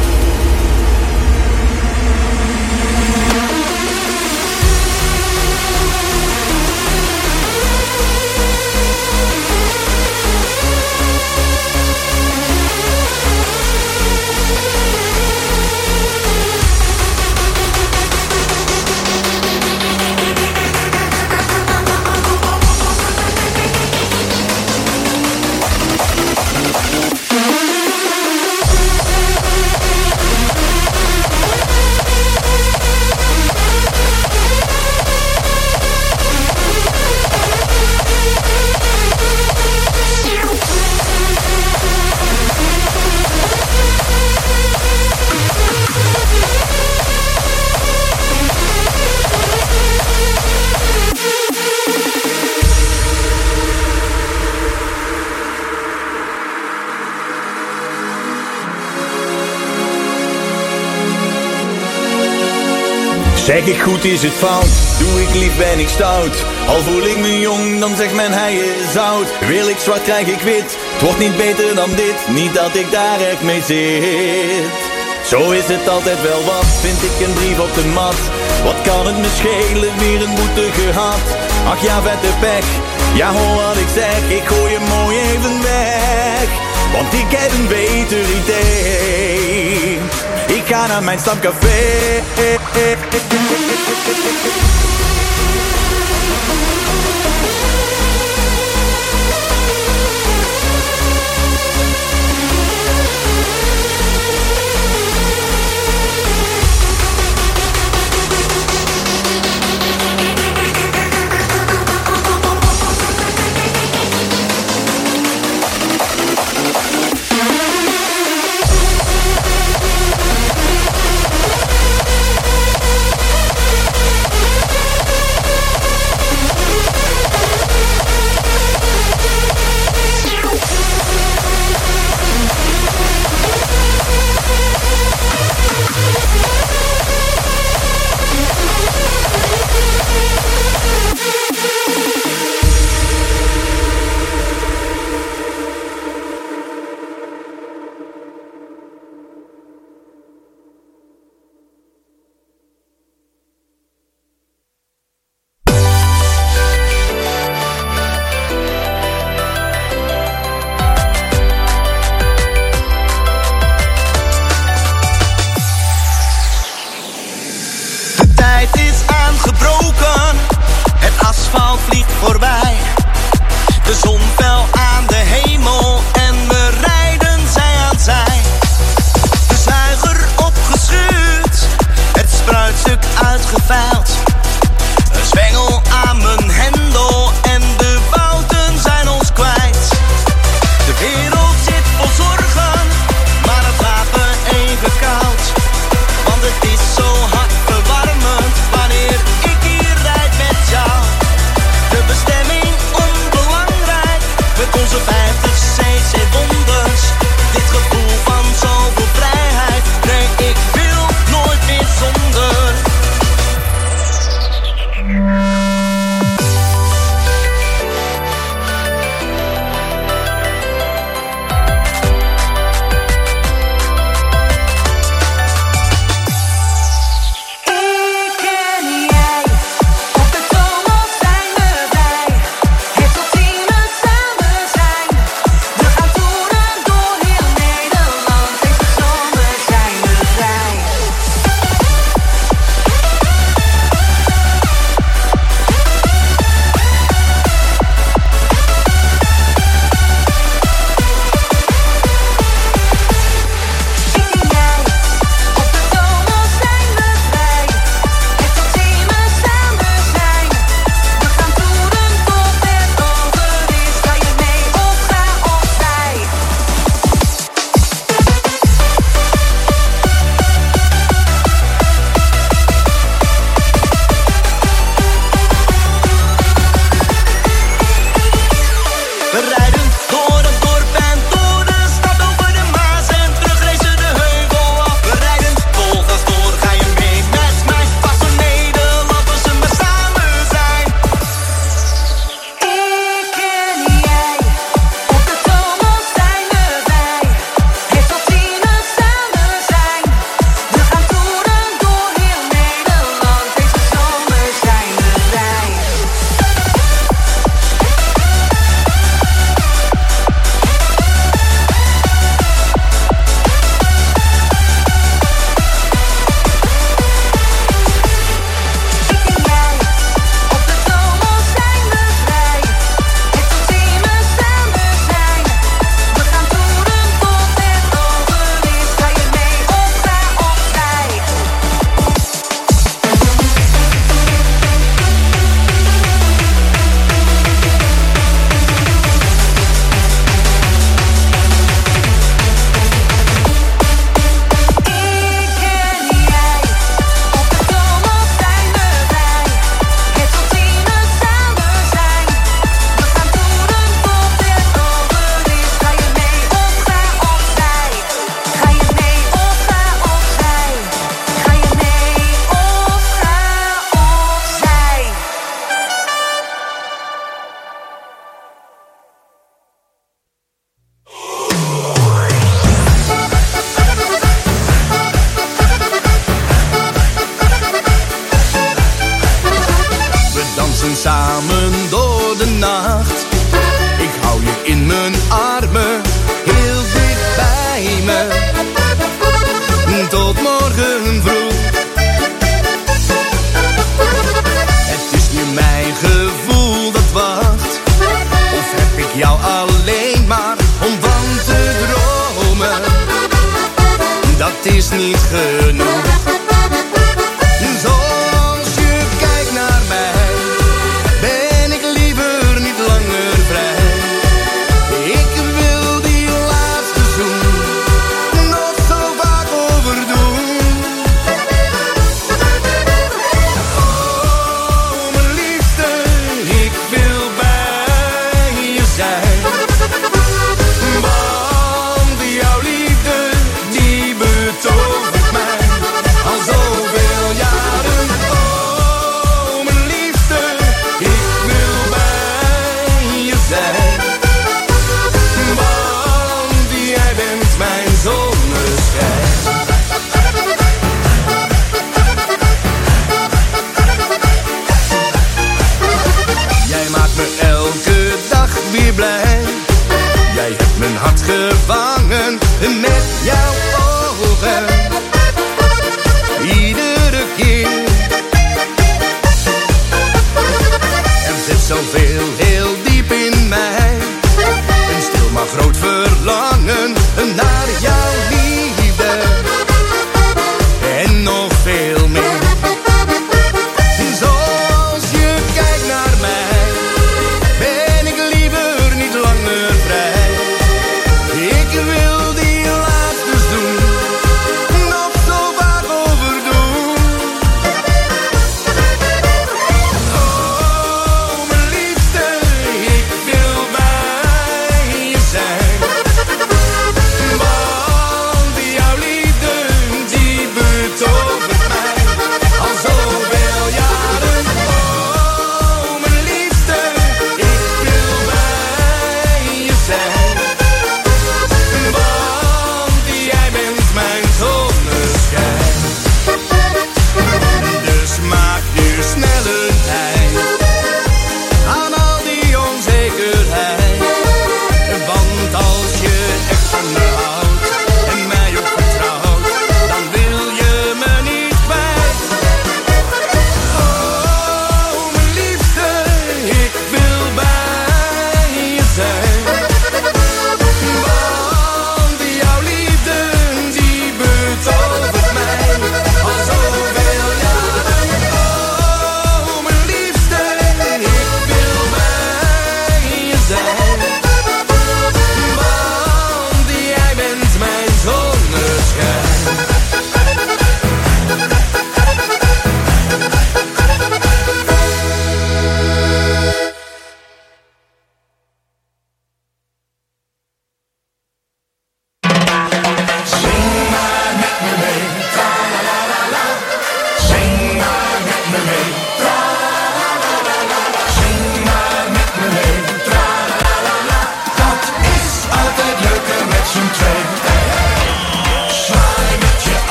R: Zeg ik goed is het fout, doe ik lief ben ik stout? Al voel ik me jong, dan zegt men hij is oud. Wil ik zwart, krijg ik wit, het wordt niet beter dan dit. Niet dat ik daar echt mee zit. Zo is het altijd wel wat, vind ik een brief op de mat. Wat kan het me schelen, weer een boete gehad? Ach ja, vette pech, ja hoor wat ik zeg Ik gooi je mooi even weg. Want ik heb een beter idee Ik ga naar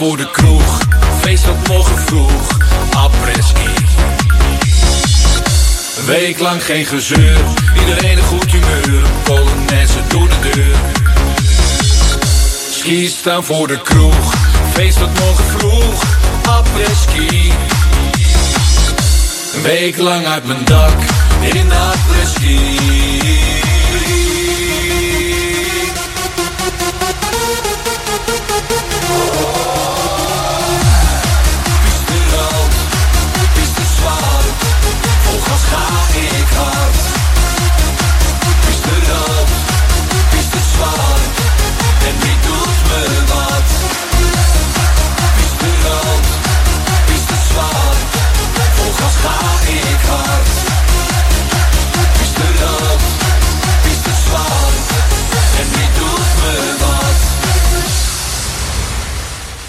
M: voor de
D: kroeg, feest tot morgen vroeg. Après-ski. Een week lang geen gezeur, iedereen een goed humeur. Polonaise door de deur. Ski staan voor de kroeg, feest tot morgen vroeg. Après-ski. Een week lang uit mijn dak.